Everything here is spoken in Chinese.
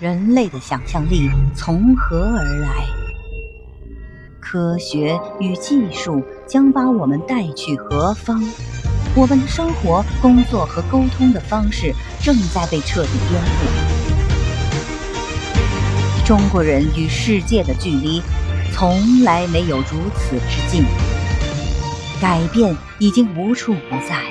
人类的想象力从何而来？科学与技术将把我们带去何方？我们的生活工作和沟通的方式正在被彻底颠覆。中国人与世界的距离从来没有如此之近。改变已经无处不在。